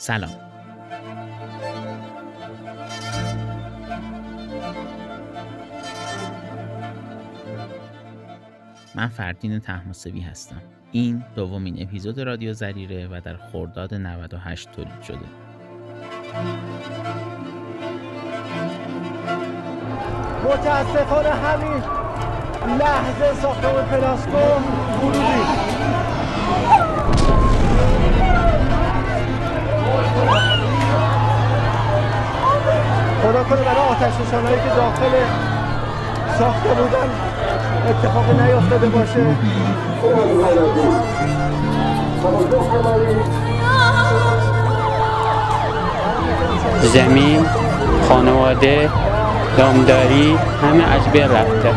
سلام. من فردین تحماسبی هستم. این دومین اپیزود رادیو زریره و در خرداد 98 تولید شده. متاسفانه همین لحظه ساختمان پلاسکو ورودی خدا کنه برای آتش نشانهایی که داخل ساخته بودن اتفاق نیافتاده باشه زمین خانواده دامداری همه از بین رفته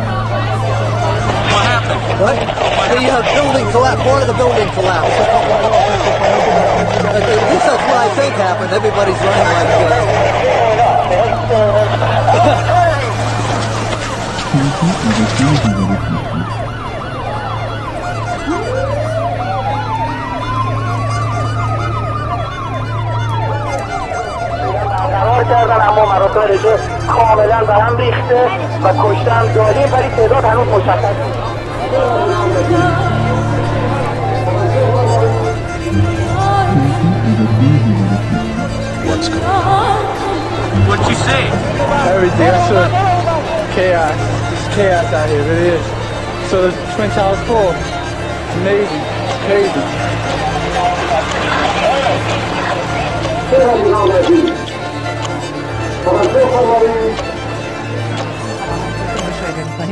The uh, building collapsed. Part of the building collapsed. Least that's what I think happened. Everybody's running like. Uh, کردن اما مراسم رژه کاملا به ریخته و کشتن داریم ولی تعداد هنوز مشخص نیست. What'd you say? Everything. I saw chaos. Just chaos out here. It is. So the Twin Towers fall. It's amazing. It's crazy.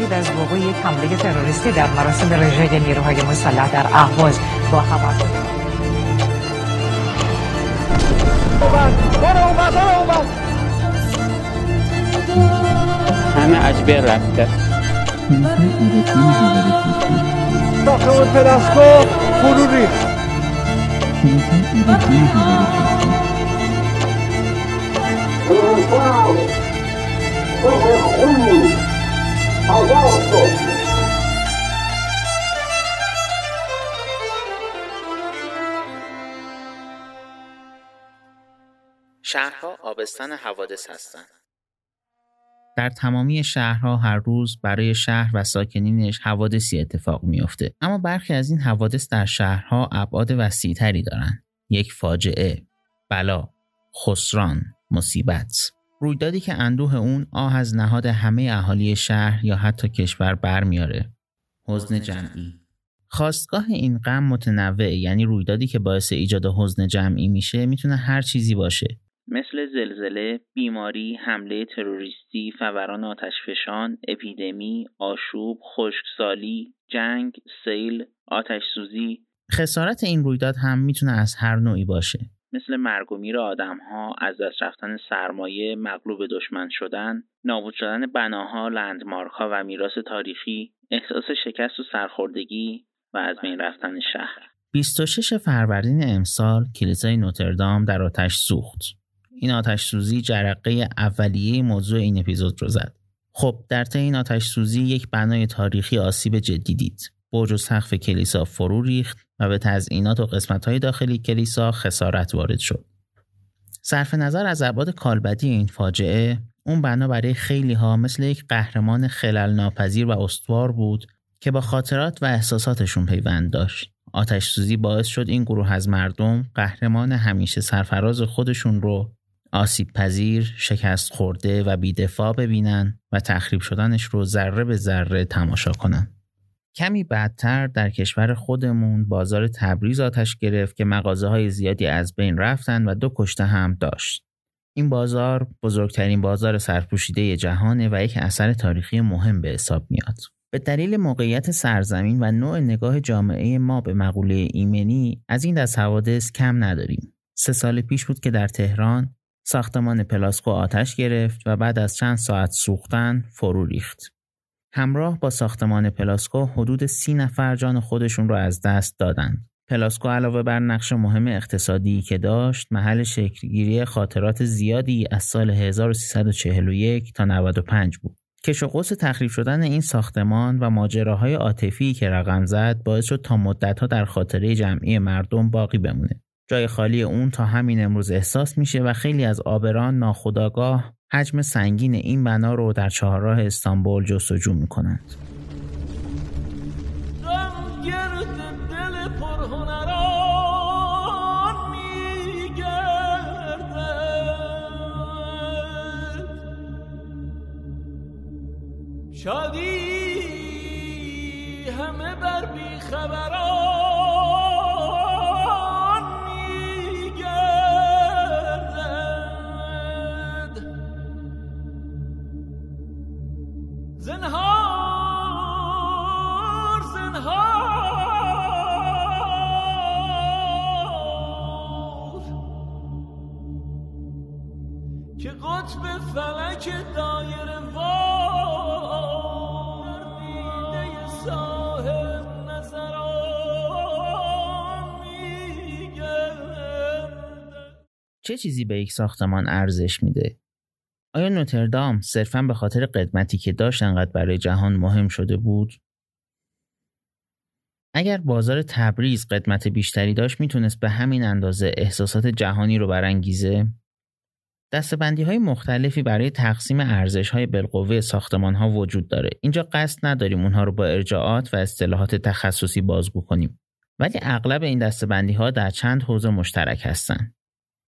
می‌کنید از وقوع یک حمله تروریستی در مراسم رژه نیروهای مسلح در اهواز با هواپیما برو برو همه از بین رفته ساختمان پلاسکو فرو ریخت شهرها آبستن حوادث هستند. در تمامی شهرها هر روز برای شهر و ساکنینش حوادثی اتفاق میافته. اما برخی از این حوادث در شهرها ابعاد وسیعتری دارند. یک فاجعه بلا خسران مصیبت. رویدادی که اندوه اون آه از نهاد همه اهالی شهر یا حتی کشور برمیاره حزن جمعی. خواستگاه این غم متنوع یعنی رویدادی که باعث ایجاد حزن جمعی میشه می‌تونه هر چیزی باشه. مثل زلزله، بیماری، حمله تروریستی، فوران آتشفشان، اپیدمی، آشوب، خشکسالی، جنگ، سیل، آتش سوزی. خسارت این رویداد هم می‌تونه از هر نوعی باشه. مثل مرگ و میر آدم ها، از دست رفتن سرمایه، مغلوب دشمن شدن، نابود شدن بناها، لندمارک ها و میراث تاریخی، احساس شکست و سرخوردگی و از بین رفتن شهر. 26 فروردین امسال کلیسای نوتردام در آتش سوخت. این آتش سوزی جرقه اولیه موضوع این اپیزود رو زد. خب در طی این آتش سوزی یک بنای تاریخی آسیب جدی دید. برج و سقف کلیسا فرو ریخت و به تزئینات و قسمت‌های داخلی کلیسا خسارت وارد شد. صرف نظر از ابعاد کالبدی این فاجعه، اون بنا برای خیلی ها مثل یک قهرمان خلل ناپذیر و استوار بود که با خاطرات و احساساتشون پیوند داشت. آتش سوزی باعث شد این گروه از مردم قهرمان همیشه سرفراز خودشون رو آسیب پذیر، شکست خورده و بیدفاع ببینن و تخریب شدنش رو ذره به ذره تماشا کنن. کمی بعدتر در کشور خودمون بازار تبریز آتش گرفت که مغازه های زیادی از بین رفتن و دو کشته هم داشت. این بازار بزرگترین بازار سرپوشیده جهانه و یک اثر تاریخی مهم به حساب میاد. به دلیل موقعیت سرزمین و نوع نگاه جامعه ما به مقوله ایمنی از این دست حوادث کم نداریم. سه سال پیش بود که در تهران ساختمان پلاسکو آتش گرفت و بعد از چند ساعت سوختن فرو ریخت. همراه با ساختمان پلاسکو حدود سی نفر جان خودشون رو از دست دادند. پلاسکو علاوه بر نقش مهم اقتصادی که داشت محل شکلگیری خاطرات زیادی از سال 1341 تا 95 بود. کش و تخریب شدن این ساختمان و ماجراهای عاطفی که رقم زد باعث شد تا مدتها در خاطره جمعی مردم باقی بمونه. جای خالی اون تا همین امروز احساس میشه و خیلی از آبران ناخداگاه حجم سنگین این بنا رو در چهارراه استانبول جستجو می‌کنند. شادی همه بر بیخبران چه چیزی به یک ساختمان ارزش میده؟ آیا نوتردام صرفا به خاطر قدمتی که داشت انقدر برای جهان مهم شده بود؟ اگر بازار تبریز قدمت بیشتری داشت می‌تونست به همین اندازه احساسات جهانی رو برانگیزه؟ دستبندی های مختلفی برای تقسیم ارزش های بالقوه ساختمان ها وجود داره. اینجا قصد نداریم اونها رو با ارجاعات و اصطلاحات تخصصی بازگو کنیم. ولی اغلب این دستبندی ها در چند حوزه مشترک هستند.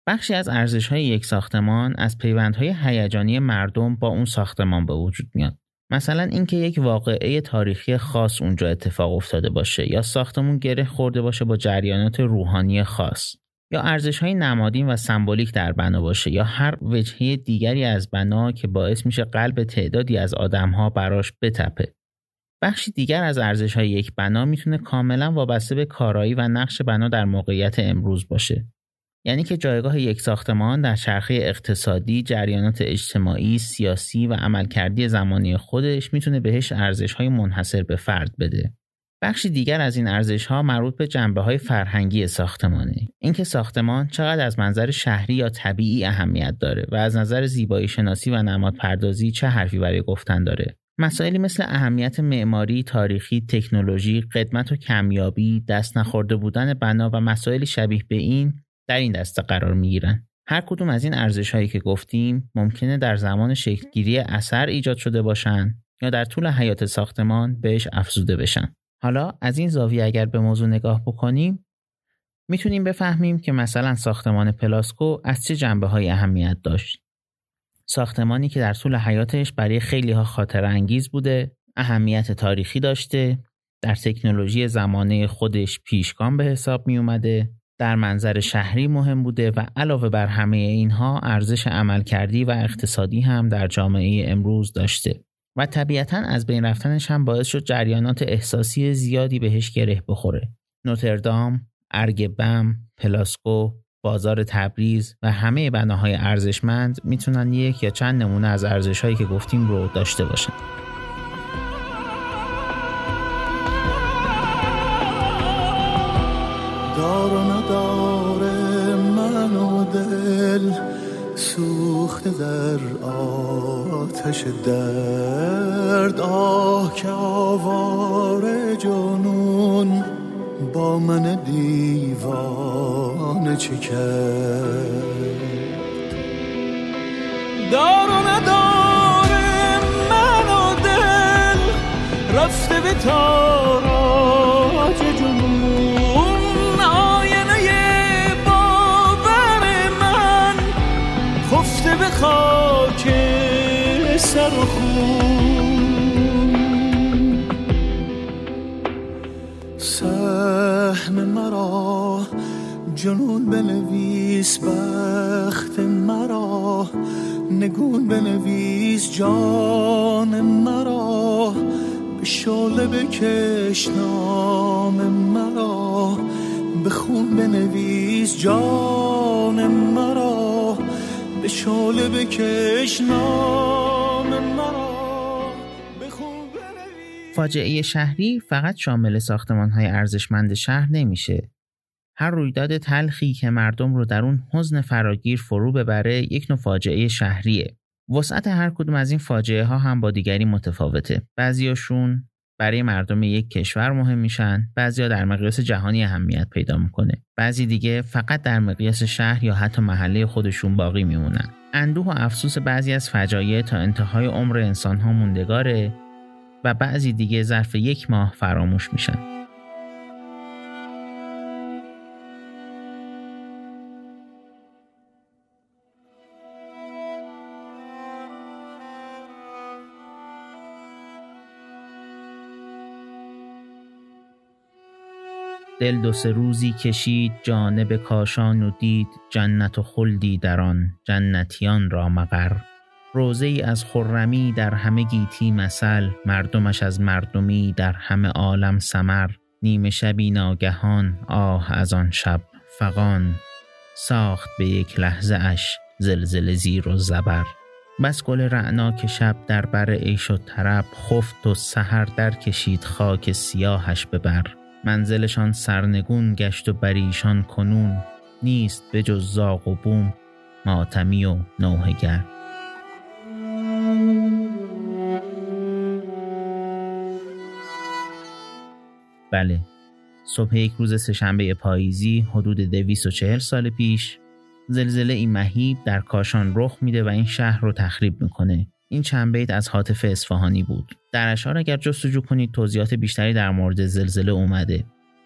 بخشی از ارزش های یک ساختمان از پیوندهای هیجانی مردم با اون ساختمان به وجود میاد. مثلا اینکه یک واقعه تاریخی خاص اونجا اتفاق افتاده باشه یا ساختمون گره خورده باشه با جریانات روحانی خاص یا ارزش های نمادین و سمبولیک در بنا باشه یا هر وجهه دیگری از بنا که باعث میشه قلب تعدادی از آدمها براش بتپه. بخشی دیگر از ارزش های یک بنا می‌تونه کاملا وابسته به کارایی و نقش بنا در موقعیت امروز باشه. یعنی که جایگاه یک ساختمان در چرخه اقتصادی، جریانات اجتماعی، سیاسی و عملکردی زمانی خودش می‌تونه بهش ارزش های منحصر به فرد بده. بخشی دیگر از این ارزش ها مربوط به جنبه های فرهنگی ساختمانه. اینکه ساختمان چقدر از منظر شهری یا طبیعی اهمیت داره و از نظر زیبایی شناسی و نماد پردازی چه حرفی برای گفتن داره. مسائلی مثل اهمیت معماری، تاریخی، تکنولوژی، قدمت و کمیابی، دست نخورده بودن بنا و مسائلی شبیه به این در این دسته قرار می گیرن. هر کدوم از این ارزش هایی که گفتیم ممکنه در زمان شکلگیری اثر ایجاد شده باشن یا در طول حیات ساختمان بهش افزوده بشن. حالا از این زاویه اگر به موضوع نگاه بکنیم می‌تونیم بفهمیم که مثلا ساختمان پلاسکو از چه جنبه های اهمیت داشت. ساختمانی که در طول حیاتش برای خیلی ها خاطر انگیز بوده، اهمیت تاریخی داشته، در تکنولوژی زمانه خودش پیشگام به حساب می اومده در منظر شهری مهم بوده و علاوه بر همه اینها ارزش عملکردی و اقتصادی هم در جامعه امروز داشته و طبیعتا از بین رفتنش هم باعث شد جریانات احساسی زیادی بهش گره بخوره نوتردام، ارگ بم، پلاسکو، بازار تبریز و همه بناهای ارزشمند می‌تونن یک یا چند نمونه از ارزشهایی که گفتیم رو داشته باشن. دار و دل سوخته در آتش درد آه که آوار جنون با من دیوانه چه کرد دار و نداره من و دل رفته به تاراج سر و خون. سهم مرا جنون بنویس بخت مرا نگون بنویس جان مرا به شاله بکش نام مرا به خون بنویس جان مرا به شاله بکش نام فاجعه شهری فقط شامل ساختمان های ارزشمند شهر نمیشه. هر رویداد تلخی که مردم رو در اون حزن فراگیر فرو ببره یک نوع فاجعه شهریه. وسعت هر کدوم از این فاجعه ها هم با دیگری متفاوته. بعضیاشون برای مردم یک کشور مهم میشن بعضیا در مقیاس جهانی اهمیت پیدا می‌کنه بعضی دیگه فقط در مقیاس شهر یا حتی محله خودشون باقی میمونن اندوه و افسوس بعضی از فجایع تا انتهای عمر انسانها موندگاره و بعضی دیگه ظرف یک ماه فراموش میشن. دل دو سه روزی کشید جانب کاشان و دید جنت و خلدی در آن جنتیان را مقر. روزه ای از خرمی در همه گیتی مثل مردمش از مردمی در همه عالم سمر نیمه شبی ناگهان آه از آن شب فغان ساخت به یک لحظه اش زلزله زیر و زبر. بس گل رعنا شب در بر عیش و طرب خفت و سحر در کشید خاک سیاهش ببر منزلشان سرنگون گشت و بریشان کنون نیست به جز زاغ و بوم ماتمی و نوهگر. بله. صبح یک روز سهشنبه پاییزی حدود 240 سال پیش زلزله این مهیب در کاشان رخ میده و این شهر رو تخریب می‌کنه. این چند بیت از حاطف اصفهانی بود. در اشعار اگر جستجو کنید توضیحات بیشتری در مورد زلزله اومده.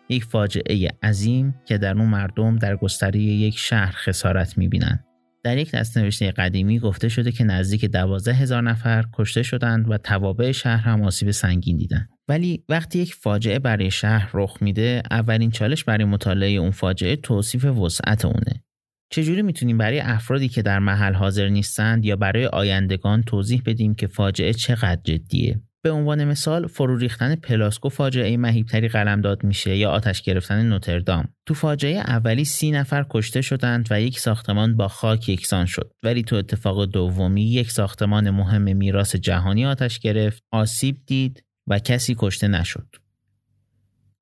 یک فاجعه عظیم که در اون مردم در گستره یک شهر خسارت می‌بینند در یک دستنوشته قدیمی گفته شده که نزدیک دوازده هزار نفر کشته شدند و توابع شهر هم آسیب سنگین دیدند. ولی وقتی یک فاجعه برای شهر رخ میده اولین چالش برای مطالعه اون فاجعه توصیف وسعت اونه چجوری می‌تونیم برای افرادی که در محل حاضر نیستند یا برای آیندگان توضیح بدیم که فاجعه چقدر جدیه به عنوان مثال فرو ریختن پلاسکو فاجعه مهیبتری قلمداد میشه یا آتش گرفتن نوتردام. تو فاجعه اولی سی نفر کشته شدند و یک ساختمان با خاک یکسان شد. ولی تو اتفاق دومی یک ساختمان مهم میراث جهانی آتش گرفت آسیب دید و کسی کشته نشد.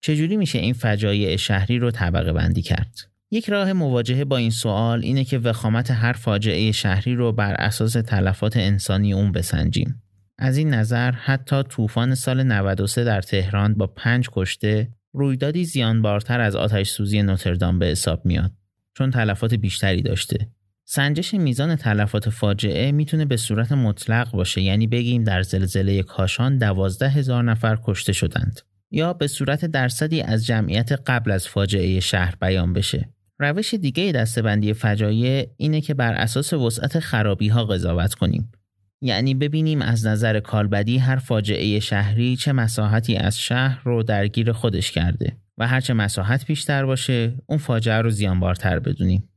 چجوری میشه این فجایع شهری رو طبقه بندی کرد؟ یک راه مواجهه با این سوال اینه که وخامت هر فاجعه شهری رو بر اساس تلفات انسانی اون بسنجیم. از این نظر حتی طوفان سال 93 در تهران با پنج کشته رویدادی زیانبارتر از آتش سوزی نوتردام به حساب میاد چون تلفات بیشتری داشته. سنجش میزان تلفات فاجعه می‌تونه به صورت مطلق باشه یعنی بگیم در زلزله کاشان دوازده هزار نفر کشته شدند یا به صورت درصدی از جمعیت قبل از فاجعه شهر بیان بشه روش دیگه دستبندی فجایع اینه که بر اساس وسعت خرابی ها قضاوت کنیم. یعنی ببینیم از نظر کالبدی هر فاجعه شهری چه مساحتی از شهر رو درگیر خودش کرده و هرچه مساحت بیشتر باشه اون فاجعه رو زیانبارتر بدونیم.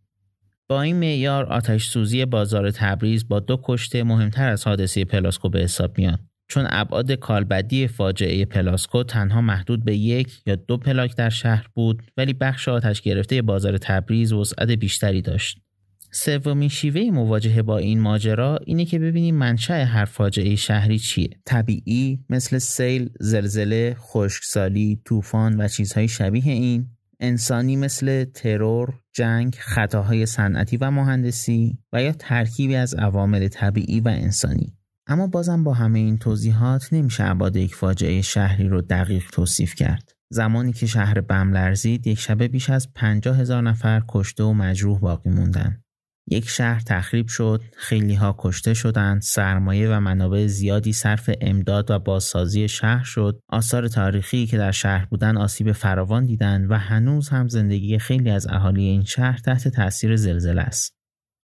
با این معیار آتش سوزی بازار تبریز با دو کشته مهمتر از حادثه پلاسکو به حساب میاد. چون ابعاد کالبدی فاجعه پلاسکو تنها محدود به یک یا دو پلاک در شهر بود ولی بخش آتش گرفته بازار تبریز وسعت بیشتری داشت. سومین شیوه مواجهه با این ماجرا اینه که ببینیم منشأ هر فاجعه شهری چیه. طبیعی مثل سیل، زلزله، خشکسالی، طوفان و چیزهای شبیه این انسانی مثل ترور، جنگ، خطاهای صنعتی و مهندسی و یا ترکیبی از عوامل طبیعی و انسانی. اما بازم با همه این توضیحات نمیشه ابعاد یک فاجعه شهری رو دقیق توصیف کرد. زمانی که شهر بم لرزید یک شبه بیش از 50 هزار نفر کشته و مجروح باقی موندن. یک شهر تخریب شد، خیلی ها کشته شدند، سرمایه و منابع زیادی صرف امداد و بازسازی شهر شد، آثار تاریخی که در شهر بودن آسیب فراوان دیدند و هنوز هم زندگی خیلی از اهالی این شهر تحت تاثیر زلزله است.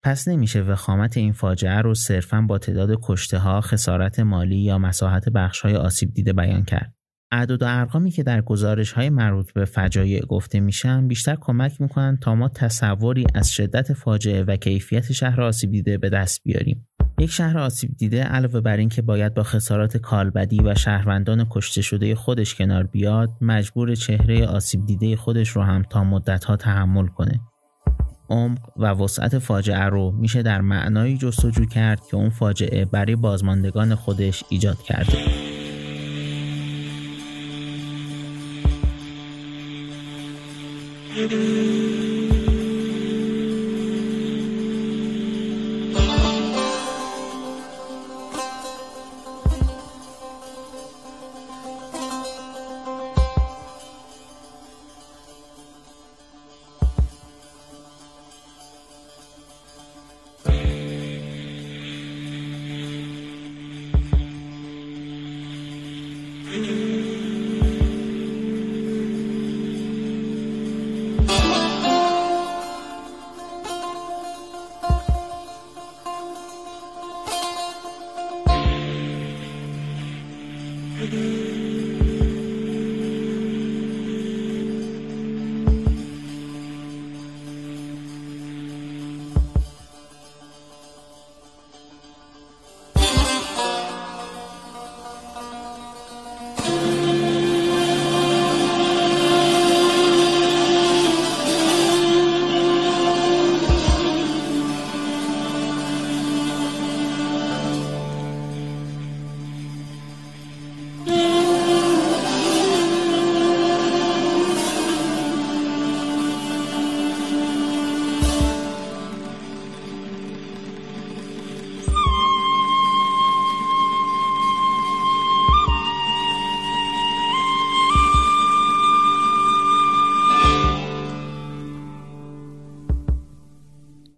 پس نمیشه وخامت این فاجعه رو صرفا با تعداد کشته ها، خسارت مالی یا مساحت بخش های آسیب دیده بیان کرد. اعداد و ارقامی که در گزارش های مربوط به فجایع گفته میشن بیشتر کمک می‌کنن تا ما تصوری از شدت فاجعه و کیفیت شهر آسیب دیده به دست بیاریم. یک شهر آسیب دیده علاوه بر اینکه باید با خسارات کالبدی و شهروندان کشته شده خودش کنار بیاد، مجبور چهره آسیب دیده خودش رو هم تا مدتها تحمل کنه. عمق و وسعت فاجعه رو میشه در معنایی جستجو کرد که اون فاجعه برای بازماندگان خودش ایجاد کرده. Mm-hmm.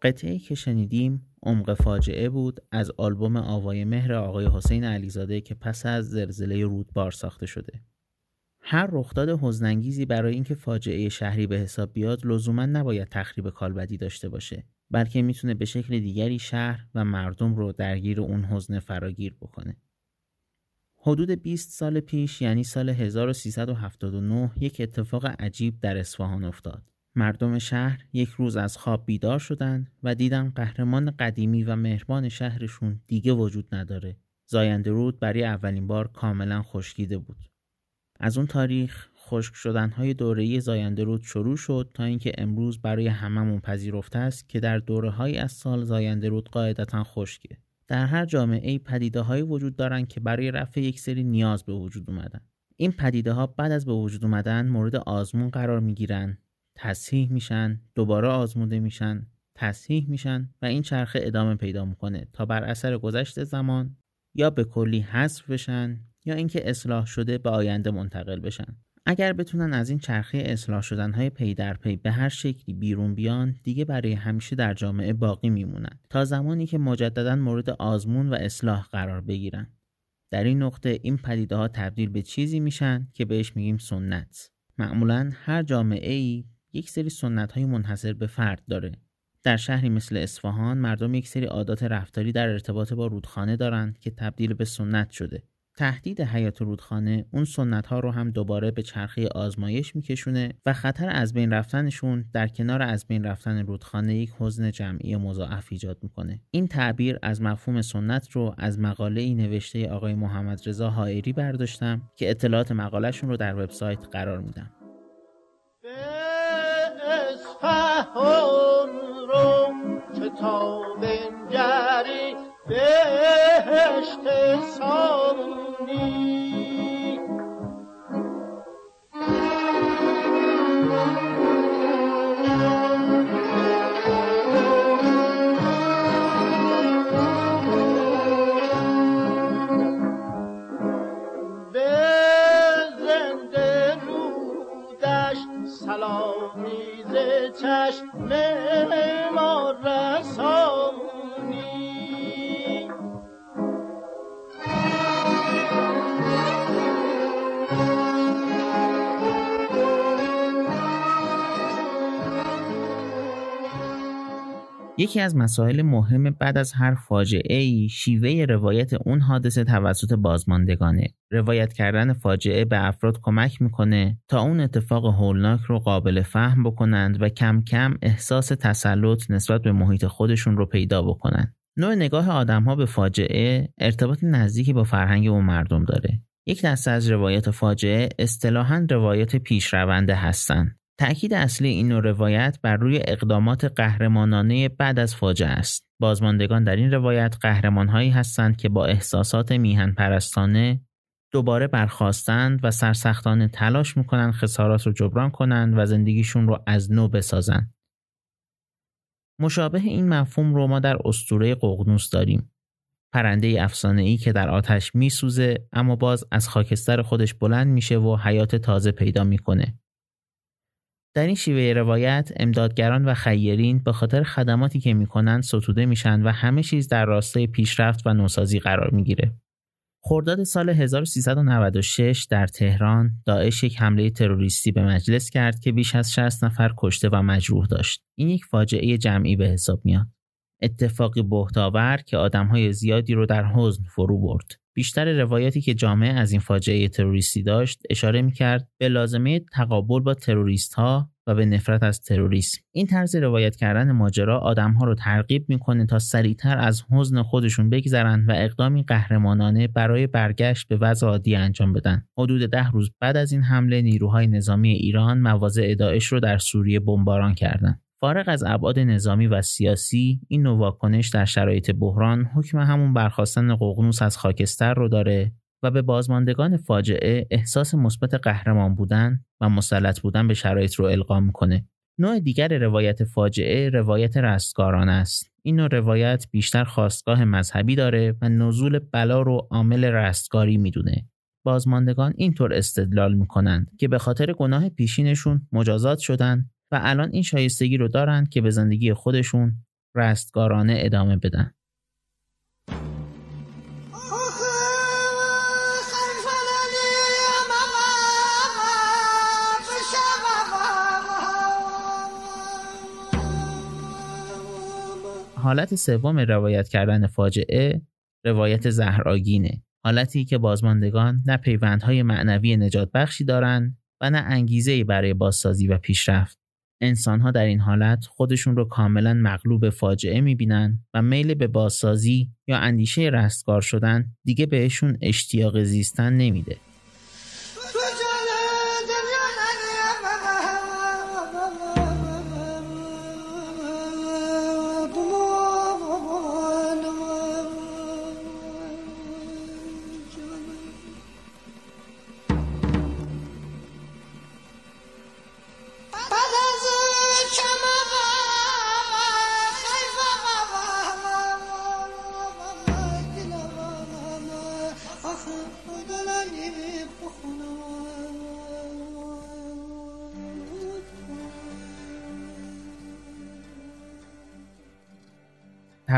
قطعه که شنیدیم عمق فاجعه بود از آلبوم آوای مهر آقای حسین علیزاده که پس از زلزله رودبار ساخته شده. هر رخداد حزنانگیزی برای اینکه فاجعه شهری به حساب بیاد لزوما نباید تخریب کالبدی داشته باشه بلکه می‌تونه به شکل دیگری شهر و مردم رو درگیر اون حزن فراگیر بکنه. حدود 20 سال پیش یعنی سال 1379 یک اتفاق عجیب در اصفهان افتاد. مردم شهر یک روز از خواب بیدار شدند و دیدن قهرمان قدیمی و مهربان شهرشون دیگه وجود نداره. زاینده رود برای اولین بار کاملا خشکیده بود. از اون تاریخ خشک شدن دوره‌ای زاینده رود شروع شد تا اینکه امروز برای هممون پذیرفته است که در دوره از سال زاینده رود قاعدتا خشکه. در هر جامعه پدیده هایی وجود دارند که برای رفع یک سری نیاز به وجود اومدن. این پدیده ها بعد از به وجود اومدن مورد آزمون قرار می گیرن، تصحیح میشن، دوباره آزموده میشن، تصحیح میشن و این چرخه ادامه پیدا می‌کنه تا بر اثر گذشت زمان یا به کلی حذف بشن یا اینکه اصلاح شده به آینده منتقل بشن. اگر بتونن از این چرخه اصلاح شدن های پی در پی به هر شکلی بیرون بیان دیگه برای همیشه در جامعه باقی میمونن تا زمانی که مجددا مورد آزمون و اصلاح قرار بگیرن در این نقطه این پدیده ها تبدیل به چیزی میشن که بهش میگیم سنت معمولا هر جامعه ای یک سری سنت های منحصر به فرد داره. در شهری مثل اصفهان مردم یک سری عادات رفتاری در ارتباط با رودخانه دارند که تبدیل به سنت شده. تهدید حیات رودخانه اون سنت ها رو هم دوباره به چرخه آزمایش میکشونه و خطر از بین رفتنشون در کنار از بین رفتن رودخانه یک حزن جمعی مضاعف ایجاد می‌کنه. این تعبیر از مفهوم سنت رو از مقاله ای نوشته آقای محمد رضا حائری برداشتم که اطلاعات مقالهشون رو در وبسایت قرار میدم. بهشت just یکی از مسائل مهم بعد از هر فاجعه ای شیوه روایت اون حادثه توسط بازماندگانه. روایت کردن فاجعه به افراد کمک می‌کنه تا اون اتفاق هولناک رو قابل فهم بکنند و کم کم احساس تسلط نسبت به محیط خودشون رو پیدا بکنند. نوع نگاه آدم ها به فاجعه ارتباط نزدیکی با فرهنگ اون مردم داره. یک دسته از روایت فاجعه اصطلاحا روایت پیشرونده هستند تأکید اصلی این نوع روایت بر روی اقدامات قهرمانانه بعد از فاجعه است. بازماندگان در این روایت قهرمانهایی هستند که با احساسات میهن پرستانه دوباره برخواستند و سرسختانه تلاش می‌کنند خسارات رو جبران کنند و زندگیشون رو از نو بسازند. مشابه این مفهوم رو ما در استوره ققنوس داریم. پرنده افسانه ای که در آتش میسوزه اما باز از خاکستر خودش بلند میشه و حیات تازه پیدا می‌کنه. در این شیوه روایت امدادگران و خیرین به خاطر خدماتی که می‌کنند ستوده میشن و همه چیز در راستای پیشرفت و نوسازی قرار می‌گیره. خرداد سال 1396 در تهران داعش یک حمله تروریستی به مجلس کرد که بیش از 60 نفر کشته و مجروح داشت. این یک فاجعه جمعی به حساب میاد. اتفاقی بهتاور که آدمهای زیادی رو در حزن فرو برد. بیشتر روایتی که جامعه از این فاجعه تروریستی داشت اشاره می‌کرد به لازمه تقابل با تروریست ها و به نفرت از تروریسم. این طرز روایت کردن ماجرا آدمها رو ترغیب می‌کنه تا سریعتر از حزن خودشون بگذرند و اقدامی قهرمانانه برای برگشت به وضع عادی انجام بدن. حدود ده روز بعد از این حمله نیروهای نظامی ایران مواضع داعش رو در سوریه بمباران کردند. فارغ از ابعاد نظامی و سیاسی این نوع واکنش در شرایط بحران حکم همون برخواستن ققنوس از خاکستر رو داره و به بازماندگان فاجعه احساس مثبت قهرمان بودن و مسلط بودن به شرایط رو القا می‌کنه. نوع دیگر روایت فاجعه روایت رستگاران است. این نوع روایت بیشتر خواستگاه مذهبی داره و نزول بلا رو عامل رستگاری می‌دونه. بازماندگان اینطور استدلال می‌کنند که به خاطر گناه پیشینشون مجازات شدن و الان این شایستگی رو دارند که به زندگی خودشون رستگارانه ادامه بدن. حالت سوم روایت کردن فاجعه روایت زهرآگینه حالتی که بازماندگان نه پیوندهای معنوی نجات بخشی دارند و نه انگیزه برای بازسازی و پیشرفت انسانها در این حالت خودشون رو کاملا مغلوب فاجعه می‌بینن و میل به بازسازی یا اندیشه رستگار شدن دیگه بهشون اشتیاق زیستن نمیده.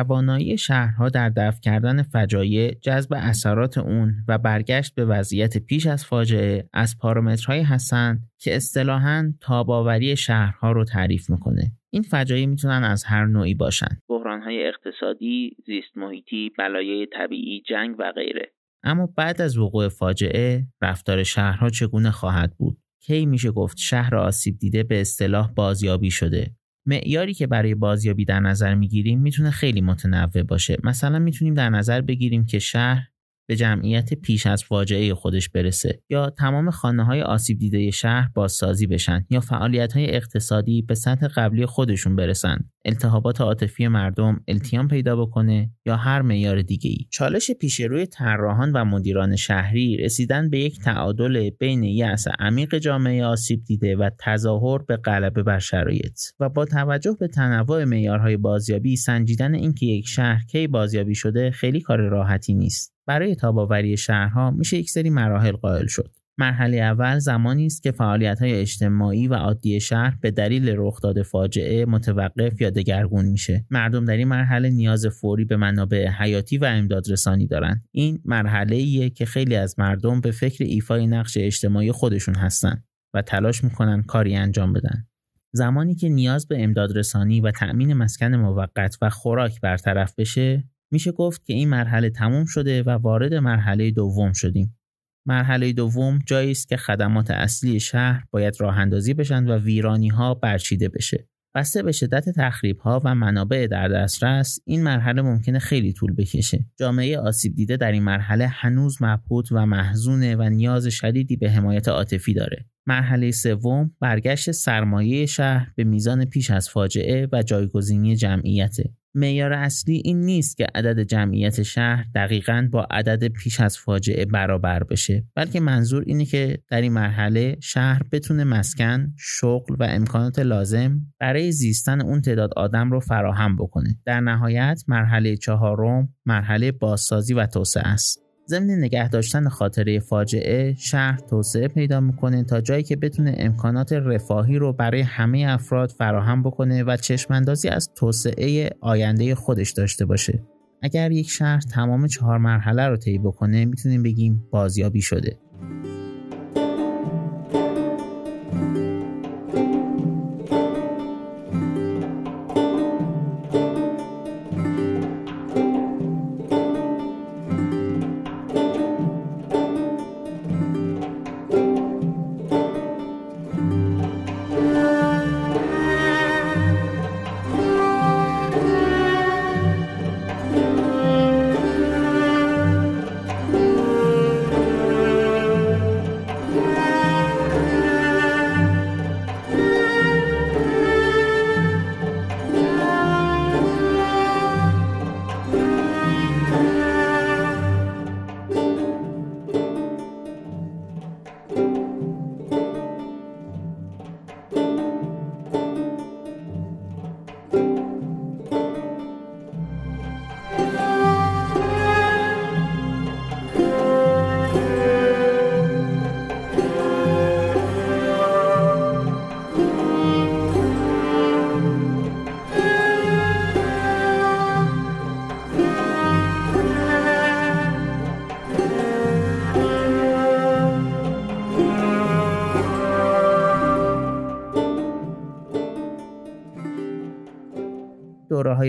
توانایی شهرها در دفع کردن فجایع، جذب اثرات اون و برگشت به وضعیت پیش از فاجعه از پارامترهایی هستند که اصطلاحاً تاباوری شهرها رو تعریف می‌کنه. این فجایع می‌تونن از هر نوعی باشن. بحرانهای اقتصادی، زیست محیطی، بلایای طبیعی، جنگ و غیره. اما بعد از وقوع فاجعه، رفتار شهرها چگونه خواهد بود؟ کی میشه گفت شهر آسیب دیده به اصطلاح بازیابی شده معیاری که برای بازیابی در نظر می‌گیریم می‌تونه خیلی متنوع باشه. مثلا می‌تونیم در نظر بگیریم که شهر به جمعیت پیش از فاجعه خودش برسه یا تمام خانه های آسیب دیده شهر بازسازی بشن یا فعالیت های اقتصادی به سطح قبلی خودشون برسن. التهابات عاطفی مردم التیام پیدا بکنه یا هر معیار دیگه ای چالش پیش روی طراحان و مدیران شهری رسیدن به یک تعادل بین یأس عمیق جامعه آسیب دیده و تظاهر به غلبه بر شرایط و با توجه به تنوع معیارهای بازیابی سنجیدن اینکه یک شهر کی بازیابی شده خیلی کار راحتی نیست. برای تاباوری شهرها میشه یک سری مراحل قائل شد. مرحله اول زمانی است که فعالیت های اجتماعی و عادی شهر به دلیل رخداد فاجعه متوقف یا دگرگون میشه. مردم در این مرحله نیاز فوری به منابع حیاتی و امدادرسانی دارند. این مرحله ایه که خیلی از مردم به فکر ایفای نقش اجتماعی خودشون هستند و تلاش می‌کنن کاری انجام بدن. زمانی که نیاز به امدادرسانی و تأمین مسکن موقت و خوراک برطرف بشه میشه گفت که این مرحله تموم شده و وارد مرحله دوم شدیم. مرحله دوم جایی است که خدمات اصلی شهر باید راه اندازی بشن و ویرانی ها برچیده بشه. بسته به شدت تخریب ها و منابع در دسترس این مرحله ممکنه خیلی طول بکشه. جامعه آسیب دیده در این مرحله هنوز مبهوت و محزونه و نیاز شدیدی به حمایت عاطفی داره. مرحله سوم برگشت سرمایه شهر به میزان پیش از فاجعه و جایگزینی جمعیته. معیار اصلی این نیست که عدد جمعیت شهر دقیقا با عدد پیش از فاجعه برابر بشه بلکه منظور اینه که در این مرحله شهر بتونه مسکن، شغل و امکانات لازم برای زیستن اون تعداد آدم رو فراهم بکنه. در نهایت مرحله چهارم مرحله بازسازی و توسعه است. ضمن نگه داشتن خاطره فاجعه شهر توسعه پیدا می‌کنه تا جایی که بتونه امکانات رفاهی رو برای همه افراد فراهم بکنه و چشماندازی از توسعه آینده خودش داشته باشه. اگر یک شهر تمام چهار مرحله رو طی بکنه می‌تونیم بگیم بازیابی شده.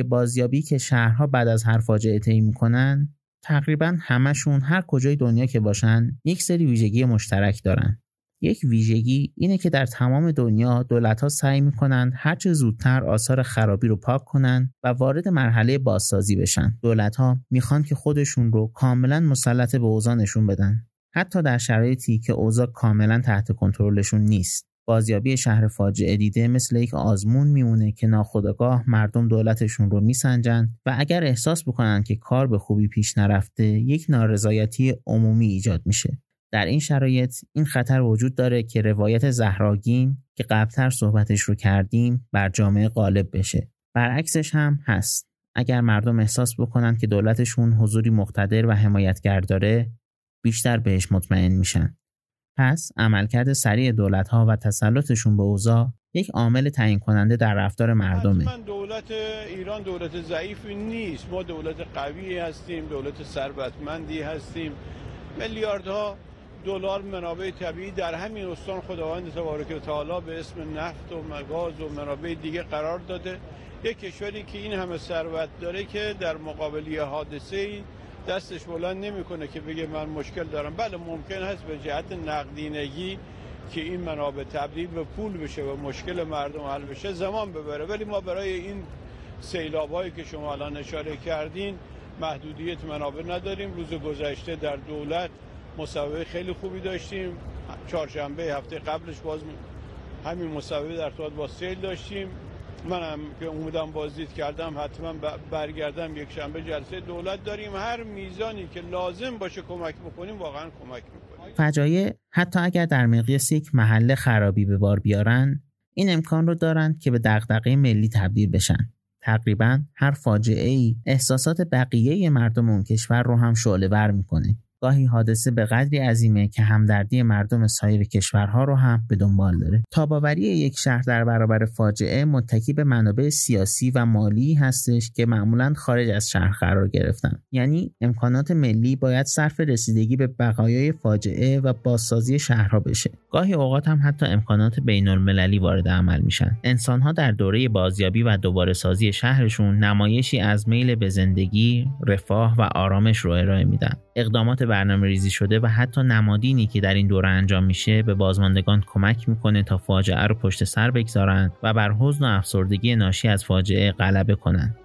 بازیابی که شهرها بعد از هر فاجعه طی می‌کنن تقریبا همشون هر کجای دنیا که باشن یک سری ویژگی مشترک دارن یک ویژگی اینه که در تمام دنیا دولت ها سعی می‌کنند هرچه زودتر آثار خرابی رو پاک کنند و وارد مرحله بازسازی بشن. دولت ها می‌خوان که خودشون رو کاملا مسلط به اوضاع نشون بدن. حتی در شرایطی که اوضاع کاملا تحت کنترلشون نیست. بازیابی شهر فاجعه دیده مثل یک آزمون میمونه که ناخودآگاه مردم دولتشون رو میسنجن و اگر احساس بکنن که کار به خوبی پیش نرفته یک نارضایتی عمومی ایجاد میشه. در این شرایط این خطر وجود داره که روایت زهراگین که قبلتر صحبتش رو کردیم بر جامعه غالب بشه. برعکسش هم هست. اگر مردم احساس بکنن که دولتشون حضوری مقتدر و حمایتگر داره بیشتر بهش مطمئن میشن. پس عملکرد سریع دولت ها و تسلطشون به اوضاع یک عامل تعیین کننده در رفتار مردمه. من دولت ایران دولت ضعیفی نیست. ما دولت قوی هستیم دولت ثروتمندی هستیم. میلیاردها دلار منابع طبیعی در همین استان خداوند تبارک و تعالی به اسم نفت و مگاز و منابع دیگه قرار داده. یک کشوری که این همه ثروت داره که در مقابل حادثه دستش بلند نمی‌کنه که بگه من مشکل دارم. بله ممکن هست به جهت نقدینگی که این منابع تبدیل به پول بشه و مشکل مردم حل بشه زمان ببره. ولی ما برای این سیلاب هایی که شما الان اشاره کردین محدودیت منابع نداریم. روز گذشته در دولت مسابقه خیلی خوبی داشتیم. چهارشنبه هفته قبلش باز همین مسابقه در ارتباط با سیل داشتیم. منم که اومدم بازدید کردم حتما برگردم یک شنبه جلسه. دولت داریم هر میزانی که لازم باشه کمک بکنیم واقعا کمک می‌کنیم. فجایع حتی اگر در مقیاس یک محله خرابی به بار بیارن این امکان رو دارند که به دغدغه ملی تبدیل بشن. تقریبا هر فاجعه ای احساسات بقیه مردم اون کشور رو هم شعله ور می‌کنه. گاهی حادثه به قدری عظیمه که همدردی مردم سایر کشورها رو هم به دنبال داره. تاباوری یک شهر در برابر فاجعه متکی به منابع سیاسی و مالی هستش که معمولا خارج از شهر قرار گرفتن. یعنی امکانات ملی باید صرف رسیدگی به بقایای فاجعه و بازسازی شهرها بشه. گاهی اوقات هم حتی امکانات بین المللی وارد عمل میشن. انسانها در دوره بازیابی و دوباره سازی شهرشون نمایشی از میل به زندگی رفاه و آرامش رو ارائه میدن. اقدامات برنامه ریزی شده و حتی نمادینی که در این دوره انجام میشه به بازماندگان کمک می‌کنه تا فاجعه رو پشت سر بگذارند و بر حزن و افسردگی ناشی از فاجعه غلبه کنند.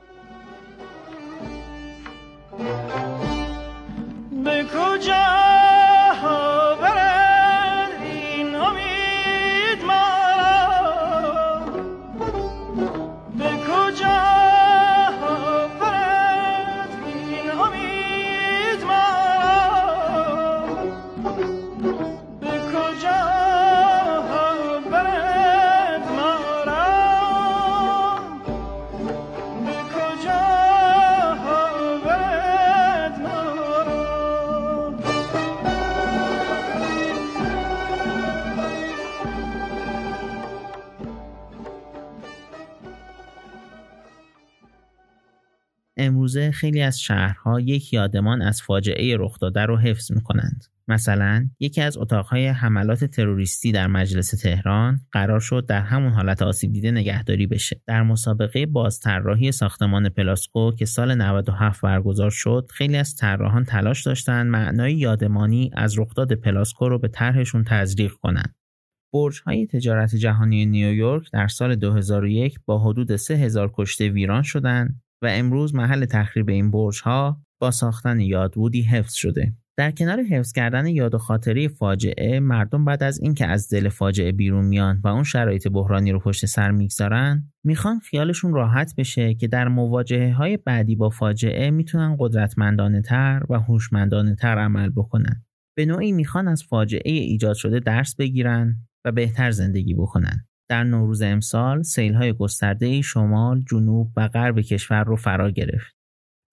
امروزه خیلی از شهرها یک یادمان از فاجعه رخ داده رو حفظ می کنند. مثلا یکی از اتاقهای حملات تروریستی در مجلس تهران قرار شد در همون حالت آسیب دیده نگهداری بشه. در مسابقه بازطراحی ساختمان پلاسکو که سال 97 برگزار شد، خیلی از طراحان تلاش داشتند معنای یادمانی از رخداد پلاسکو رو به طرحشون تزریق کنند. برج های تجارت جهانی نیویورک در سال 2001 با حدود 3000 کشته ویران شدند و امروز محل تخریب این برج ها با ساختن یادبودی حفظ شده. در کنار حفظ کردن یاد و خاطره فاجعه مردم بعد از اینکه از دل فاجعه بیرون میان و اون شرایط بحرانی رو پشت سر می‌گذارن می‌خوان خیالشون راحت بشه که در مواجهه های بعدی با فاجعه می‌تونن قدرتمندانه تر و هوشمندانه تر عمل بکنن به نوعی می‌خوان از فاجعه ایجاد شده درس بگیرن و بهتر زندگی بکنن در نوروز امسال سیلهای گسترده شمال، جنوب و غرب کشور رو فرا گرفت.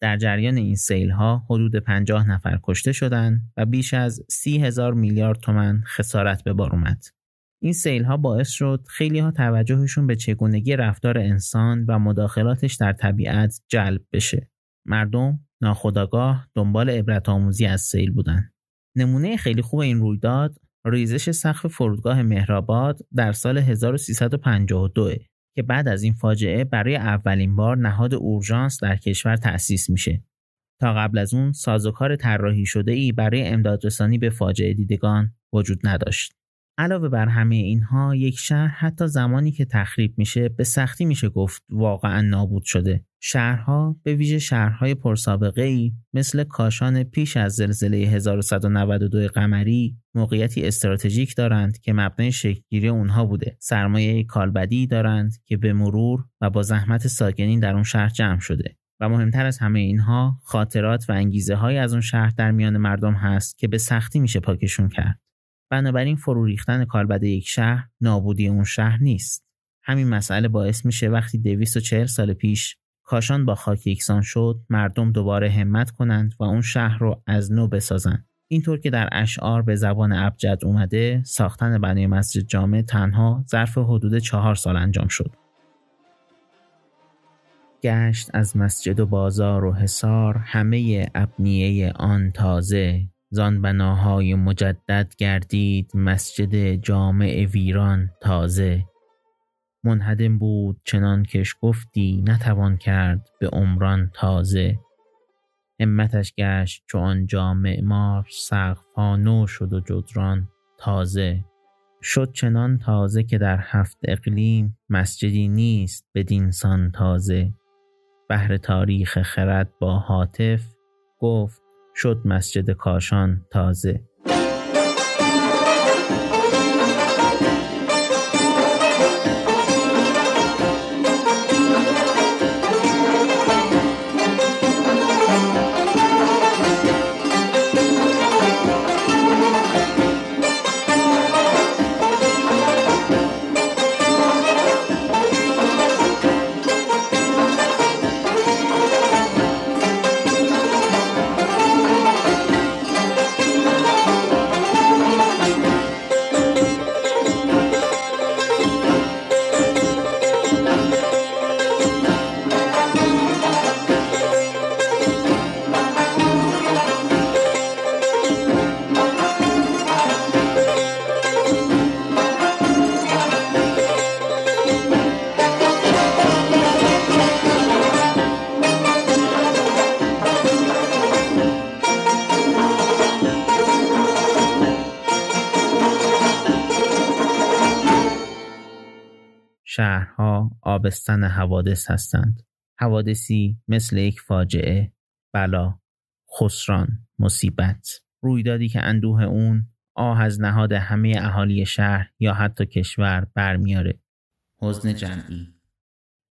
در جریان این سیلها حدود 50 نفر کشته شدند و بیش از 30 هزار میلیارد تومن خسارت به بار اومد. این سیل ها باعث شد خیلی ها توجهشون به چگونگی رفتار انسان و مداخلاتش در طبیعت جلب بشه. مردم ناخداگاه دنبال عبرت آموزی از سیل بودن. نمونه خیلی خوب این رویداد ریزش سقف فرودگاه مهرآباد در سال 1352 که بعد از این فاجعه برای اولین بار نهاد اورژانس در کشور تأسیس میشه. تا قبل از اون سازوکار طراحی شده ای برای امدادرسانی به فاجعه دیدگان وجود نداشت. علاوه بر همه اینها یک شهر حتی زمانی که تخریب میشه به سختی میشه گفت واقعا نابود شده. شهرها به ویژه شهرهای پرسابقه ای مثل کاشان پیش از زلزله 1192 قمری موقعیتی استراتژیک دارند که مبنای شکلگیری اونها بوده. سرمایه کالبدی دارند که به مرور و با زحمت ساکنین در اون شهر جمع شده. و مهمتر از همه اینها خاطرات و انگیزه های از اون شهر در میان مردم هست که به سختی میشه پاکشون کرد. بنابراین فرو ریختن کالبد یک شهر نابودی اون شهر نیست. همین مسئله باعث میشه وقتی 240 سال پیش کاشان با خاک یکسان شد مردم دوباره همت کنند و اون شهر رو از نو بسازند اینطور که در اشعار به زبان ابجد اومده ساختن بنای مسجد جامع تنها ظرف حدود چهار سال انجام شد. گشت از مسجد و بازار و حصار همه ابنیه آن تازه زان بناهای مجدد گردید مسجد جامع ویران تازه. منهدم بود چنان کش گفتی نتوان کرد به عمران تازه. همتش گشت چو جامع مار سقفها نو شد و جدران تازه. شد چنان تازه که در هفت اقلیم مسجدی نیست بدینسان تازه. بهر تاریخ خرد با حاطف گفت شد مسجد کاشان تازه. شهرها آبستن حوادث هستند. حوادثی مثل یک فاجعه، بلا، خسران، مصیبت. رویدادی که اندوه اون آه از نهاد همه اهالی شهر یا حتی کشور برمیاره. حزن جمعی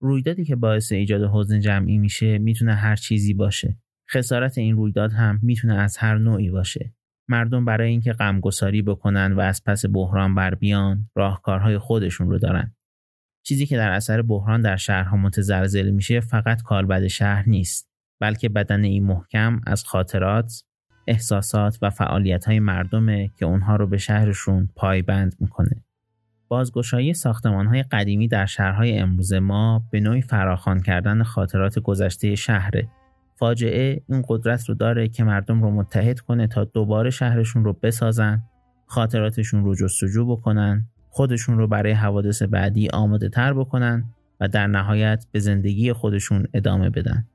رویدادی که باعث ایجاد حزن جمعی میشه می‌تونه هر چیزی باشه. خسارت این رویداد هم می‌تونه از هر نوعی باشه. مردم برای اینکه غمگساری بکنن و از پس بحران بر بیان راهکارهای خودشون رو دارن. چیزی که در اثر بحران در شهرها متزلزل میشه فقط کالبد شهر نیست بلکه بدن این محکم از خاطرات احساسات و فعالیت های مردمه که اونها رو به شهرشون پایبند می‌کنه. بازگشایی ساختمان های قدیمی در شهرهای امروز ما به نوعی فراخوان کردن خاطرات گذشته شهره. فاجعه این قدرت رو داره که مردم رو متحد کنه تا دوباره شهرشون رو بسازن خاطراتشون رو جستجو بکنن خودشون رو برای حوادث بعدی آماده تر بکنن و در نهایت به زندگی خودشون ادامه بدن.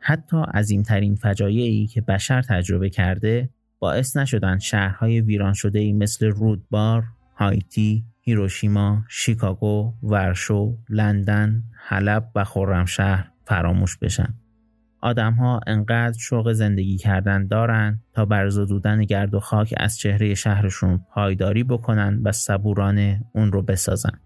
حتی عظیمترین فجایعی که بشر تجربه کرده باعث نشدن شهرهای ویران شده مثل رودبار، هایتی، هیروشیما، شیکاگو، ورشو، لندن، حلب و خرمشهر فراموش بشن. آدمها انقدر شوق زندگی کردن دارن تا بر زدودن گرد و خاک از چهره شهرشون پایداری بکنن و صبورانه اون رو بسازن.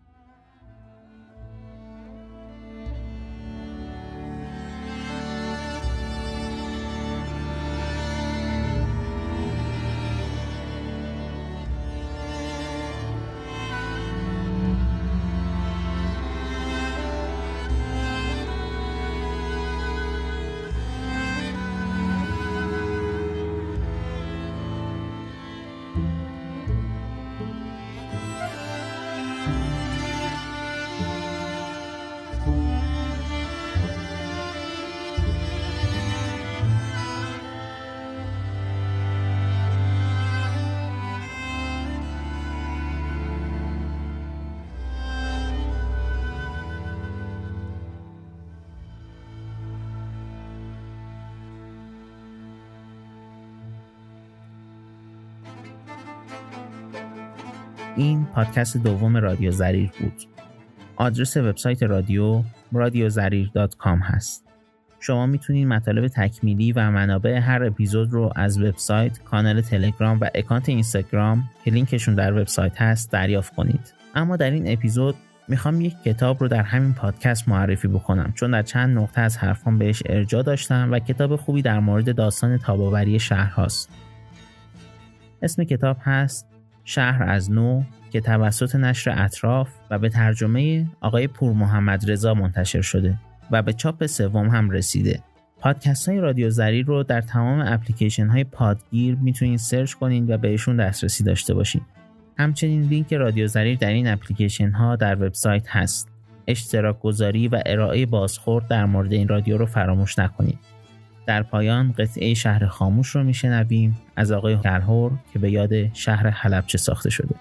این پادکست دوم رادیو زریر بود آدرس وبسایت رادیو رادیوزریر.com هست شما می‌تونید مطالب تکمیلی و منابع هر اپیزود رو از وبسایت، کانال تلگرام و اکانت اینستاگرام که لینکشون در وبسایت هست دریافت کنید. اما در این اپیزود می‌خوام یک کتاب رو در همین پادکست معرفی بکنم چون در چند نقطه از حرفان بهش ارجا داشتم و کتاب خوبی در مورد داستان تاباوری شهر هاست. اسم کتاب هست شهر از نو که توسط نشر اطراف و به ترجمه آقای پور محمد رضا منتشر شده و به چاپ سوم هم رسیده. پادکست های رادیو زریر رو در تمام اپلیکیشن های پادگیر می‌تونید سرچ کنید و بهشون دسترسی داشته باشید. همچنین لینک رادیو زریر در این اپلیکیشن ها در وبسایت هست. اشتراک گذاری و ارائه بازخورد در مورد این رادیو رو فراموش نکنید. در پایان قطعه شهر خاموش رو میشنویم از آقای کرهور که به یاد شهر حلبچه ساخته شده.